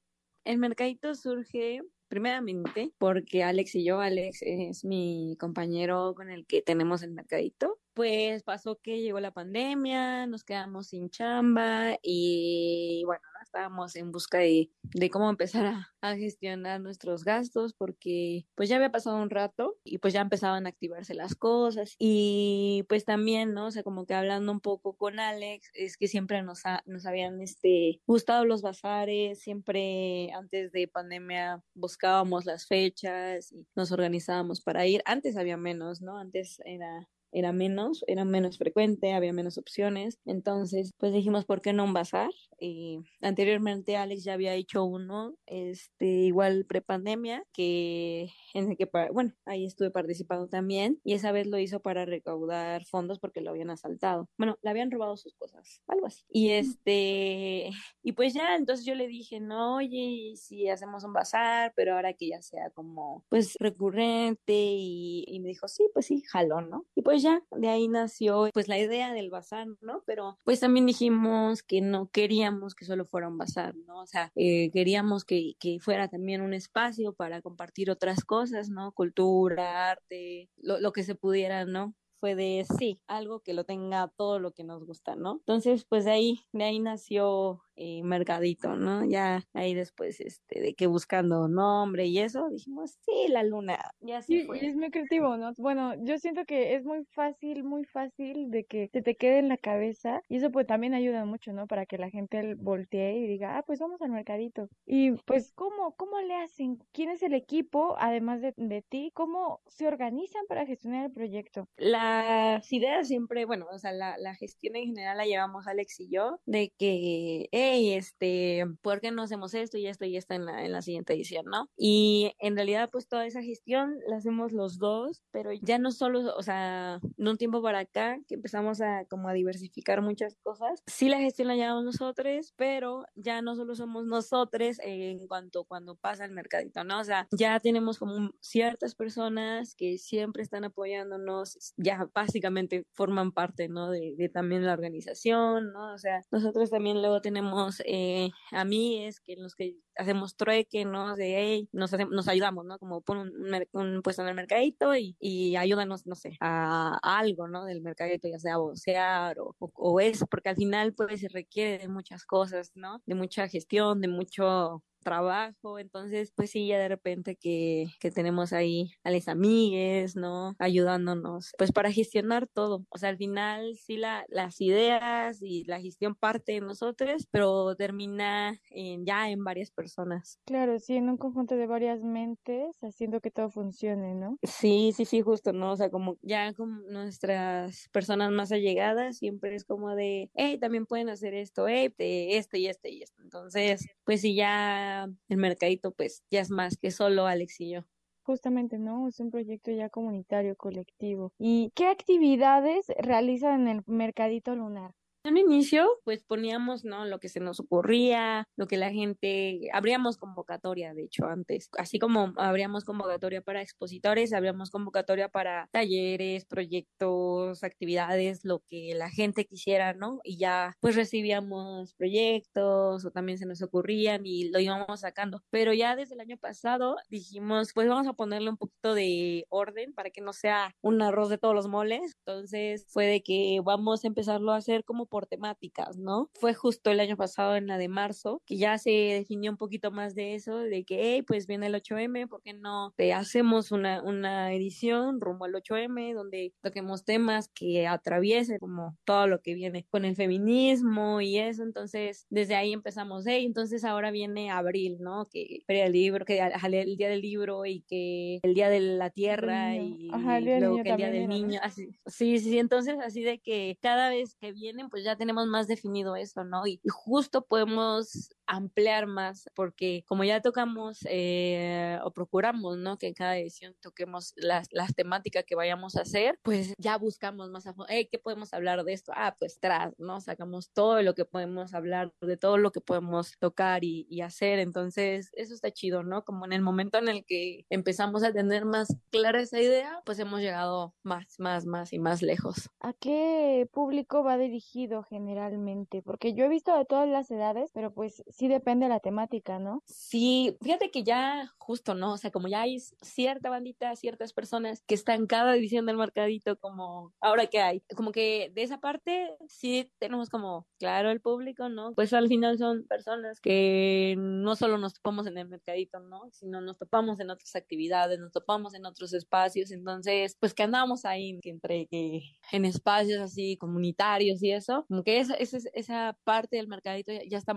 El Mercadito surge primeramente porque Alex y yo, Alex es mi compañero con el que tenemos el mercadito, pues pasó que llegó la pandemia, nos quedamos sin chamba y bueno, estábamos en busca de, de cómo empezar a, a, gestionar nuestros gastos porque pues ya había pasado un rato y pues ya empezaban a activarse las cosas y pues también, ¿no? O sea, como que hablando un poco con Alex, es que siempre nos, nos habían este, gustado los bazares, siempre antes de pandemia buscábamos las fechas y nos organizábamos para ir. Antes había menos, ¿no? Antes era era menos, era menos frecuente, había menos opciones. Entonces, pues dijimos, ¿por qué no un bazar? Y anteriormente Alex ya había hecho uno, este, igual prepandemia, que en el que, bueno, ahí estuve participando también, y esa vez lo hizo para recaudar fondos porque lo habían asaltado. Bueno, le habían robado sus cosas, algo así. Y este, y pues ya, entonces yo le dije, no, oye, si hacemos un bazar, pero ahora que ya sea como, pues, recurrente, y, y me dijo, sí, pues sí, jalón, ¿no? Y pues de ahí nació, pues, la idea del bazar, ¿no? Pero, pues también dijimos que no queríamos que solo fuera un bazar, ¿no? O sea, eh, queríamos que, que fuera también un espacio para compartir otras cosas ¿no? Cultura, arte, lo, lo que se pudiera, ¿no? fue de sí, algo que lo tenga todo lo que nos gusta, ¿no? Entonces, pues de ahí, de ahí nació eh, mercadito, ¿no? Ya ahí después, este, de que buscando nombre y eso, dijimos, sí, la luna, ya sí, fue. Y es muy creativo, ¿no? Bueno, yo siento que es muy fácil, muy fácil de que se te quede en la cabeza y eso pues también ayuda mucho, ¿no? Para que la gente voltee y diga, ah, pues vamos al mercadito. Y pues, ¿cómo, cómo le hacen? ¿Quién es el equipo, además de, de ti? ¿Cómo se organizan para gestionar el proyecto? Las ideas siempre, bueno, o sea, la, la gestión en general la llevamos Alex y yo, de que, hey, este, ¿por qué no hacemos esto y esto y esto en la, en la siguiente edición, no? Y en realidad, pues toda esa gestión la hacemos los dos, pero ya no solo, o sea, de un tiempo para acá, que empezamos a como a diversificar muchas cosas, sí la gestión la llevamos nosotros, pero ya no solo somos nosotros en cuanto cuando pasa el mercadito, ¿no? O sea, ya tenemos como ciertas personas que siempre están apoyándonos, ya básicamente forman parte, ¿no? De, de también la organización, ¿no? O sea, nosotros también luego tenemos eh, a mí es que los que hacemos trueque, ¿no? De, hey, nos, hacemos, nos ayudamos, ¿no? Como pon un, un, puesto en el mercadito y, y ayúdanos, no sé, a, algo, ¿no? Del mercadito, ya sea a vocear o, o, o, eso, porque al final, pues, se requiere de muchas cosas, ¿no? De mucha gestión, de mucho trabajo, entonces pues sí, ya de repente que, que tenemos ahí a las amigues, ¿no? Ayudándonos, pues para gestionar todo, o sea, al final sí la, las ideas y la gestión parte de nosotros, pero termina en, ya en varias personas. Claro, sí, en un conjunto de varias mentes, haciendo que todo funcione, ¿no? Sí, sí, sí, justo, ¿no? O sea, como ya con nuestras personas más allegadas, siempre es como de, hey, también pueden hacer esto, hey, de esto y esto y esto. Entonces, pues sí, ya el mercadito pues ya es más que solo Alex y yo. Justamente, ¿no? Es un proyecto ya comunitario, colectivo. ¿Y qué actividades realizan en el mercadito lunar? En un inicio, pues poníamos, ¿no? Lo que se nos ocurría, lo que la gente, abríamos convocatoria, de hecho, antes, así como abríamos convocatoria para expositores, abríamos convocatoria para talleres, proyectos, actividades, lo que la gente quisiera, ¿no? Y ya, pues recibíamos proyectos o también se nos ocurrían y lo íbamos sacando. Pero ya desde el año pasado dijimos, pues vamos a ponerle un poquito de orden para que no sea un arroz de todos los moles. Entonces fue de que vamos a empezarlo a hacer como por temáticas, ¿no? Fue justo el año pasado en la de marzo que ya se definió un poquito más de eso, de que, hey, pues viene el 8M, ¿por qué no te hacemos una, una edición rumbo al 8M donde toquemos temas que atraviesen como todo lo que viene con el feminismo y eso? Entonces, desde ahí empezamos, hey, entonces ahora viene abril, ¿no? Que el libro, que el día del libro y que el día de la tierra y, Ajá, luego que el día del niño, así, sí, sí, entonces así de que cada vez que vienen, pues ya tenemos más definido eso, ¿no? Y, justo podemos ampliar más porque como ya tocamos eh, o procuramos, ¿no? Que en cada edición toquemos las, las temáticas que vayamos a hacer, pues ya buscamos más a fondo, hey, ¿qué podemos hablar de esto? Ah, pues tras, ¿no? Sacamos todo lo que podemos hablar, de todo lo que podemos tocar y, y hacer, entonces eso está chido, ¿no? Como en el momento en el que empezamos a tener más clara esa idea, pues hemos llegado más, más, más y más lejos. ¿A qué público va dirigido generalmente? Porque yo he visto de todas las edades, pero pues sí depende de la temática, ¿no? Sí, fíjate que ya justo, ¿no? O sea, como ya hay cierta bandita, ciertas personas que están cada edición del mercadito, como ahora que hay, como que de esa parte sí tenemos como claro el público, ¿no? Pues al final son personas que no solo nos topamos en el mercadito, ¿no? Sino nos topamos en otras actividades, nos topamos en otros espacios, entonces, pues que andamos ahí entre que en espacios así comunitarios y eso, como que esa, esa, esa parte del mercadito ya, ya está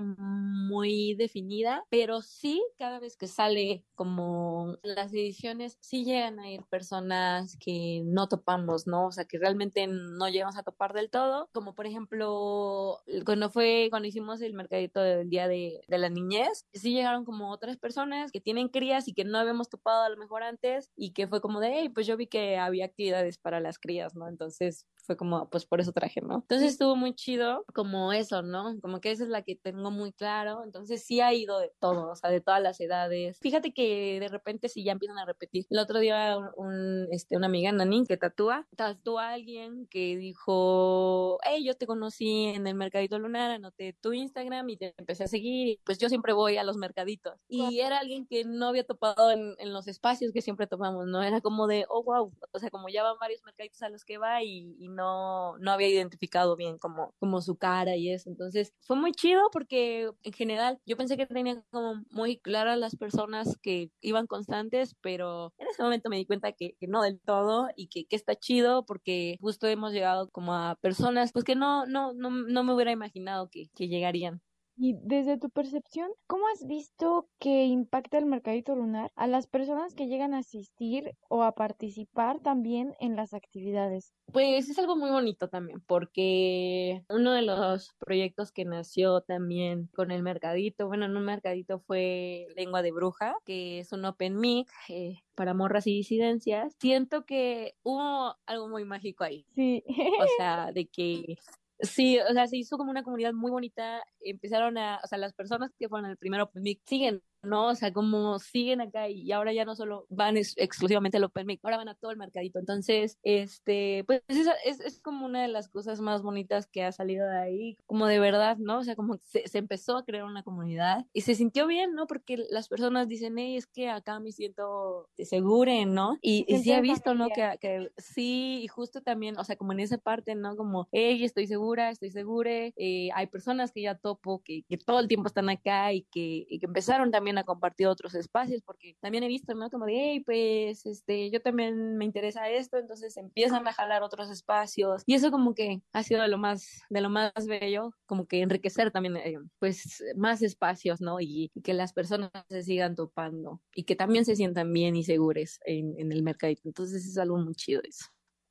definida, pero sí cada vez que sale como las ediciones, sí llegan a ir personas que no topamos, ¿no? O sea, que realmente no llegamos a topar del todo, como por ejemplo, cuando fue, cuando hicimos el mercadito del Día de, de la Niñez, sí llegaron como otras personas que tienen crías y que no habíamos topado a lo mejor antes y que fue como de, hey, pues yo vi que había actividades para las crías, ¿no? Entonces fue como, pues por eso traje, ¿no? Entonces estuvo muy chido como eso, ¿no? Como que esa es la que tengo muy claro, entonces sí ha ido de todo, o sea, de todas las edades. Fíjate que de repente sí ya empiezan a repetir. El otro día un, este, una amiga, Nani, que tatúa, tatúa a alguien que dijo, hey, yo te conocí en el Mercadito Lunar, anoté tu Instagram y te empecé a seguir, pues yo siempre voy a los mercaditos. Y era alguien que no había topado en, en los espacios que siempre topamos, ¿no? Era como de, oh, wow, o sea, como ya van varios mercaditos a los que va y, y no, no había identificado bien como, como su cara y eso. Entonces fue muy chido porque en general yo pensé que tenía como muy claras las personas que iban constantes, pero en ese momento me di cuenta que, no del todo y que, que, está chido porque justo hemos llegado como a personas pues que no, no, no, no me hubiera imaginado que llegarían. Y desde tu percepción, ¿cómo has visto que impacta el mercadito lunar a las personas que llegan a asistir o a participar también en las actividades? Pues es algo muy bonito también, porque uno de los proyectos que nació también con el mercadito, bueno, en un mercadito fue Lengua de Bruja, que es un open mic eh, para morras y disidencias. Siento que hubo algo muy mágico ahí. Sí. O sea, de que Sí, o sea, se hizo como una comunidad muy bonita. Empezaron a, o sea, las personas que fueron al primer Open Mic siguen ¿no? O sea, como siguen acá y ahora ya no solo van exclusivamente al Open Mic, ahora van a todo el mercadito. Entonces, este, pues es, es, es, como una de las cosas más bonitas que ha salido de ahí, como de verdad, ¿no? O sea, como se, se empezó a crear una comunidad y se sintió bien, ¿no? Porque las personas dicen, hey, es que acá me siento segura, ¿no? Y, y sí he visto, ¿no? Que, que, sí, y justo también, o sea, como en esa parte, ¿no? Como, hey, estoy segura, estoy segura, eh, hay personas que ya topo, que, que todo el tiempo están acá y que, y que empezaron también a compartir otros espacios, porque también he visto, ¿no? Como de, hey, pues, este, yo también me interesa esto, entonces empiezan a jalar otros espacios, y eso como que ha sido de lo más, de lo más bello, como que enriquecer también, eh, pues, más espacios, ¿no? Y, que las personas se sigan topando, y que también se sientan bien y seguros en, en el mercadito, entonces es algo muy chido eso.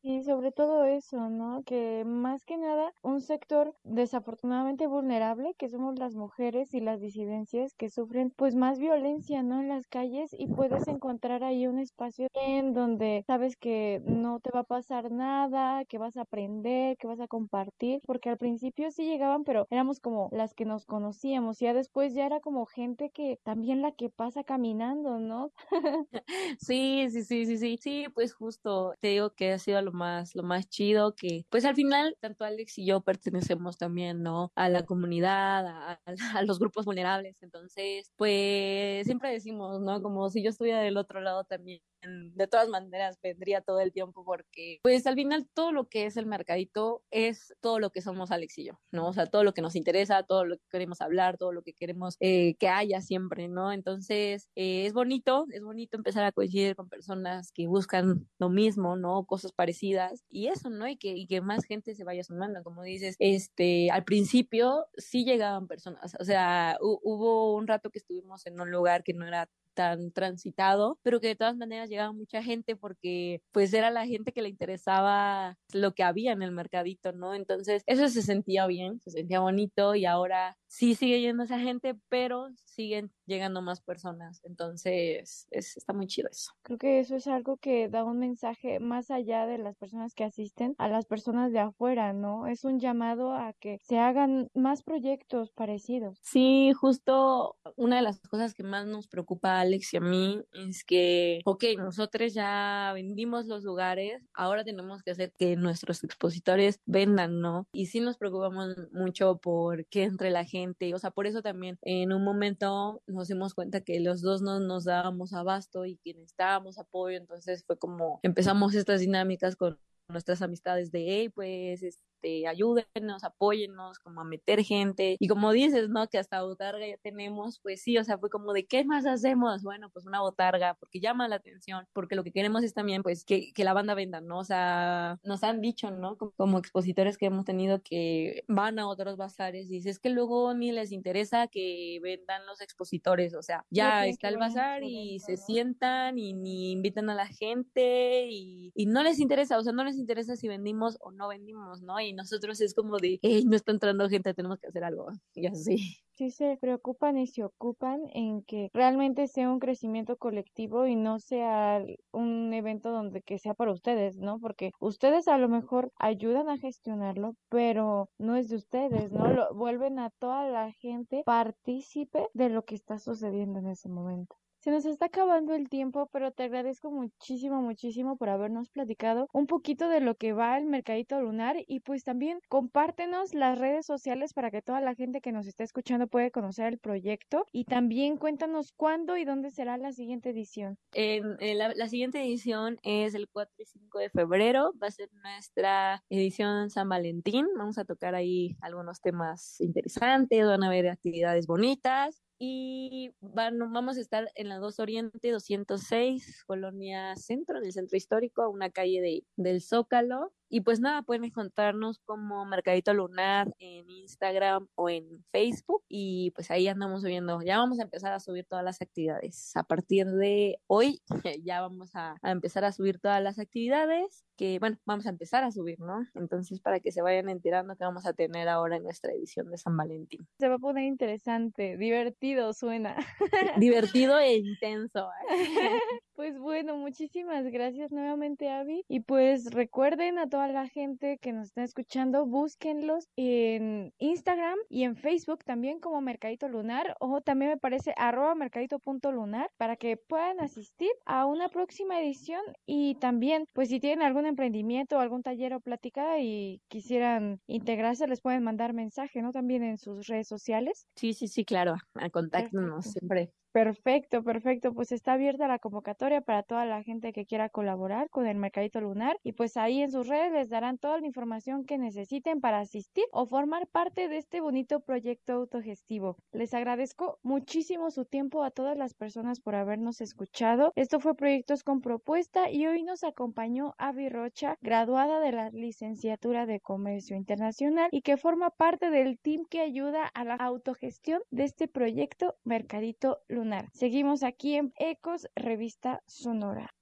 Y sobre todo eso, ¿no? Que más que nada un sector desafortunadamente vulnerable, que somos las mujeres y las disidencias que sufren pues más violencia, ¿no? En las calles y puedes encontrar ahí un espacio en donde sabes que no te va a pasar nada, que vas a aprender, que vas a compartir, porque al principio sí llegaban, pero éramos como las que nos conocíamos, y ya después ya era como gente que también la que pasa caminando, ¿no? sí, sí, sí, sí, sí, sí, pues justo te digo que ha sido lo más, lo más chido que, pues al final, tanto Alex y yo pertenecemos también, ¿no? A la comunidad, a, a, los grupos vulnerables. Entonces, pues siempre decimos, ¿no? Como si yo estuviera del otro lado también de todas maneras vendría todo el tiempo porque pues al final todo lo que es el mercadito es todo lo que somos Alex y yo, ¿no? O sea, todo lo que nos interesa, todo lo que queremos hablar, todo lo que queremos eh, que haya siempre, ¿no? Entonces eh, es bonito, es bonito empezar a coincidir con personas que buscan lo mismo, ¿no? Cosas parecidas y eso, ¿no? Y que, y que más gente se vaya sumando, como dices, este, al principio sí llegaban personas, o sea, hubo un rato que estuvimos en un lugar que no era tan transitado, pero que de todas maneras llegaba mucha gente porque pues era la gente que le interesaba lo que había en el mercadito, ¿no? Entonces eso se sentía bien, se sentía bonito y ahora sí sigue yendo esa gente, pero siguen llegando más personas. Entonces, es, está muy chido eso. Creo que eso es algo que da un mensaje más allá de las personas que asisten a las personas de afuera, ¿no? Es un llamado a que se hagan más proyectos parecidos. Sí, justo una de las cosas que más nos preocupa a Alex y a mí es que, ok, nosotros ya vendimos los lugares, ahora tenemos que hacer que nuestros expositores vendan, ¿no? Y sí nos preocupamos mucho porque entre la gente o sea, por eso también en un momento nos dimos cuenta que los dos no nos dábamos abasto y que necesitábamos apoyo, entonces fue como empezamos estas dinámicas con nuestras amistades de, hey, pues, este, ayúdenos, apóyennos, como a meter gente. Y como dices, ¿no? Que hasta botarga ya tenemos, pues sí, o sea, fue como de, ¿qué más hacemos? Bueno, pues una botarga, porque llama la atención, porque lo que queremos es también, pues, que, que la banda venda, ¿no? O sea, nos han dicho, ¿no? Como, expositores que hemos tenido que van a otros bazares y dices que luego ni les interesa que vendan los expositores, o sea, ya está el bazar y se sientan y ni invitan a la gente y, y no les interesa, o sea, no les interesa si vendimos o no vendimos, ¿no? Y nosotros es como de, hey, no está entrando gente, tenemos que hacer algo, y así. Sí se preocupan y se ocupan en que realmente sea un crecimiento colectivo y no sea un evento donde que sea para ustedes, ¿no? Porque ustedes a lo mejor ayudan a gestionarlo, pero no es de ustedes, ¿no? Lo, vuelven a toda la gente partícipe de lo que está sucediendo en ese momento. Se nos está acabando el tiempo, pero te agradezco muchísimo, muchísimo por habernos platicado un poquito de lo que va el Mercadito Lunar y pues también compártenos las redes sociales para que toda la gente que nos está escuchando pueda conocer el proyecto y también cuéntanos cuándo y dónde será la siguiente edición. En la, la siguiente edición es el 4 y 5 de febrero, va a ser nuestra edición San Valentín, vamos a tocar ahí algunos temas interesantes, van a haber actividades bonitas y van, vamos a estar en la 2 Oriente 206, Colonia Centro, en el centro histórico, a una calle de, del Zócalo. Y pues nada, pueden encontrarnos como Mercadito Lunar en Instagram o en Facebook. Y pues ahí andamos subiendo. Ya vamos a empezar a subir todas las actividades. A partir de hoy ya vamos a, a empezar a subir todas las actividades que, bueno, vamos a empezar a subir, ¿no? Entonces, para que se vayan enterando que vamos a tener ahora en nuestra edición de San Valentín. Se va a poner interesante, divertido suena. Divertido e intenso. ¿eh? Pues bueno, muchísimas gracias nuevamente, Avi. Y pues recuerden a toda la gente que nos está escuchando, búsquenlos en Instagram y en Facebook también como Mercadito Lunar o también me parece arroba mercadito.lunar para que puedan asistir a una próxima edición y también pues si tienen algún emprendimiento o algún taller o plática y quisieran integrarse, les pueden mandar mensaje, ¿no? También en sus redes sociales. Sí, sí, sí, claro. A contáctenos siempre. Perfecto, perfecto. Pues está abierta la convocatoria para toda la gente que quiera colaborar con el Mercadito Lunar y pues ahí en sus redes les darán toda la información que necesiten para asistir o formar parte de este bonito proyecto autogestivo. Les agradezco muchísimo su tiempo a todas las personas por habernos escuchado. Esto fue Proyectos con Propuesta y hoy nos acompañó Avi Rocha, graduada de la licenciatura de Comercio Internacional y que forma parte del team que ayuda a la autogestión de este proyecto Mercadito Lunar. Seguimos aquí en Ecos, revista Sonora.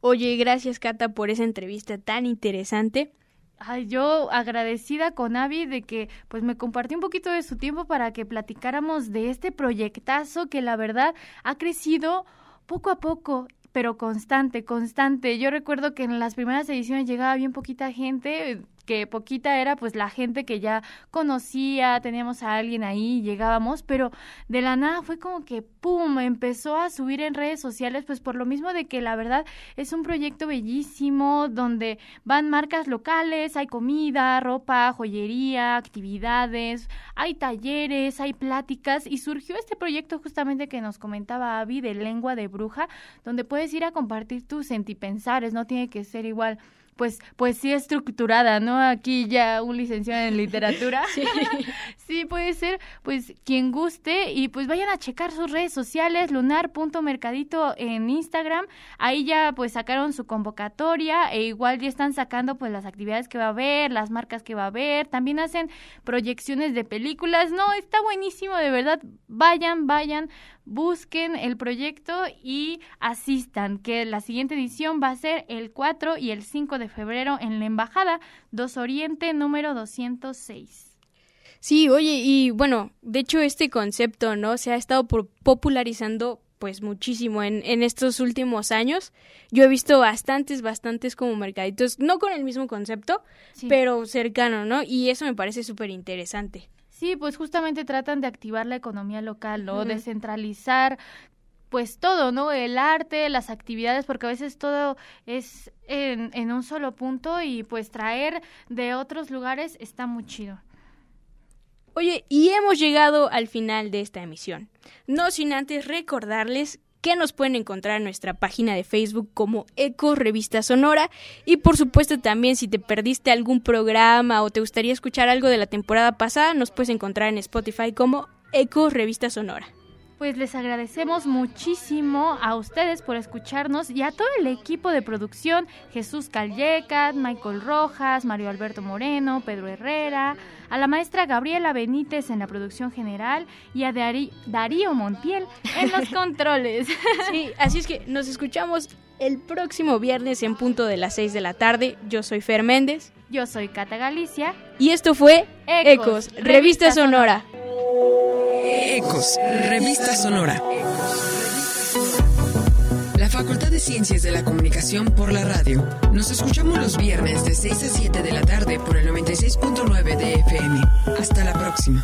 Oye, gracias Cata por esa entrevista tan interesante. Ay, yo agradecida con Avi de que pues me compartió un poquito de su tiempo para que platicáramos de este proyectazo que la verdad ha crecido poco a poco pero constante, constante. Yo recuerdo que en las primeras ediciones llegaba bien poquita gente, que poquita era pues la gente que ya conocía, teníamos a alguien ahí, llegábamos, pero de la nada fue como que pum, empezó a subir en redes sociales, pues por lo mismo de que la verdad es un proyecto bellísimo donde van marcas locales, hay comida, ropa, joyería, actividades, hay talleres, hay pláticas y surgió este proyecto justamente que nos comentaba Avi de lengua de bruja, donde puedes ir a compartir tus sentipensares, no tiene que ser igual pues poesía estructurada, ¿no? Aquí ya un licenciado en literatura. Sí. sí, puede ser, pues quien guste y pues vayan a checar sus redes sociales, lunar.mercadito en Instagram, ahí ya pues sacaron su convocatoria e igual ya están sacando pues las actividades que va a haber, las marcas que va a haber, también hacen proyecciones de películas, no, está buenísimo, de verdad, vayan, vayan, busquen el proyecto y asistan, que la siguiente edición va a ser el 4 y el 5 de febrero en la Embajada 2 Oriente número 206. Sí, oye, y bueno, de hecho este concepto, ¿no? Se ha estado popularizando pues muchísimo en, en estos últimos años. Yo he visto bastantes, bastantes como mercaditos, no con el mismo concepto, sí. pero cercano, ¿no? Y eso me parece súper interesante. Sí, pues justamente tratan de activar la economía local, ¿no? Uh -huh. Descentralizar pues todo, ¿no? El arte, las actividades, porque a veces todo es en, en, un solo punto y pues traer de otros lugares está muy chido. Oye, y hemos llegado al final de esta emisión. No sin antes recordarles que nos pueden encontrar en nuestra página de Facebook como Eco Revista Sonora y por supuesto también si te perdiste algún programa o te gustaría escuchar algo de la temporada pasada nos puedes encontrar en Spotify como Eco Revista Sonora. Pues les agradecemos muchísimo a ustedes por escucharnos y a todo el equipo de producción, Jesús Callecat, Michael Rojas, Mario Alberto Moreno, Pedro Herrera, a la maestra Gabriela Benítez en la producción general y a Dari Darío Montiel en los controles. Sí, así es que nos escuchamos el próximo viernes en punto de las 6 de la tarde. Yo soy Fer Méndez. Yo soy Cata Galicia. Y esto fue Ecos, Ecos Revista, Revista Sonora. Sonora. Ecos, Revista Sonora. La Facultad de Ciencias de la Comunicación por la radio. Nos escuchamos los viernes de 6 a 7 de la tarde por el 96.9 de FM. Hasta la próxima.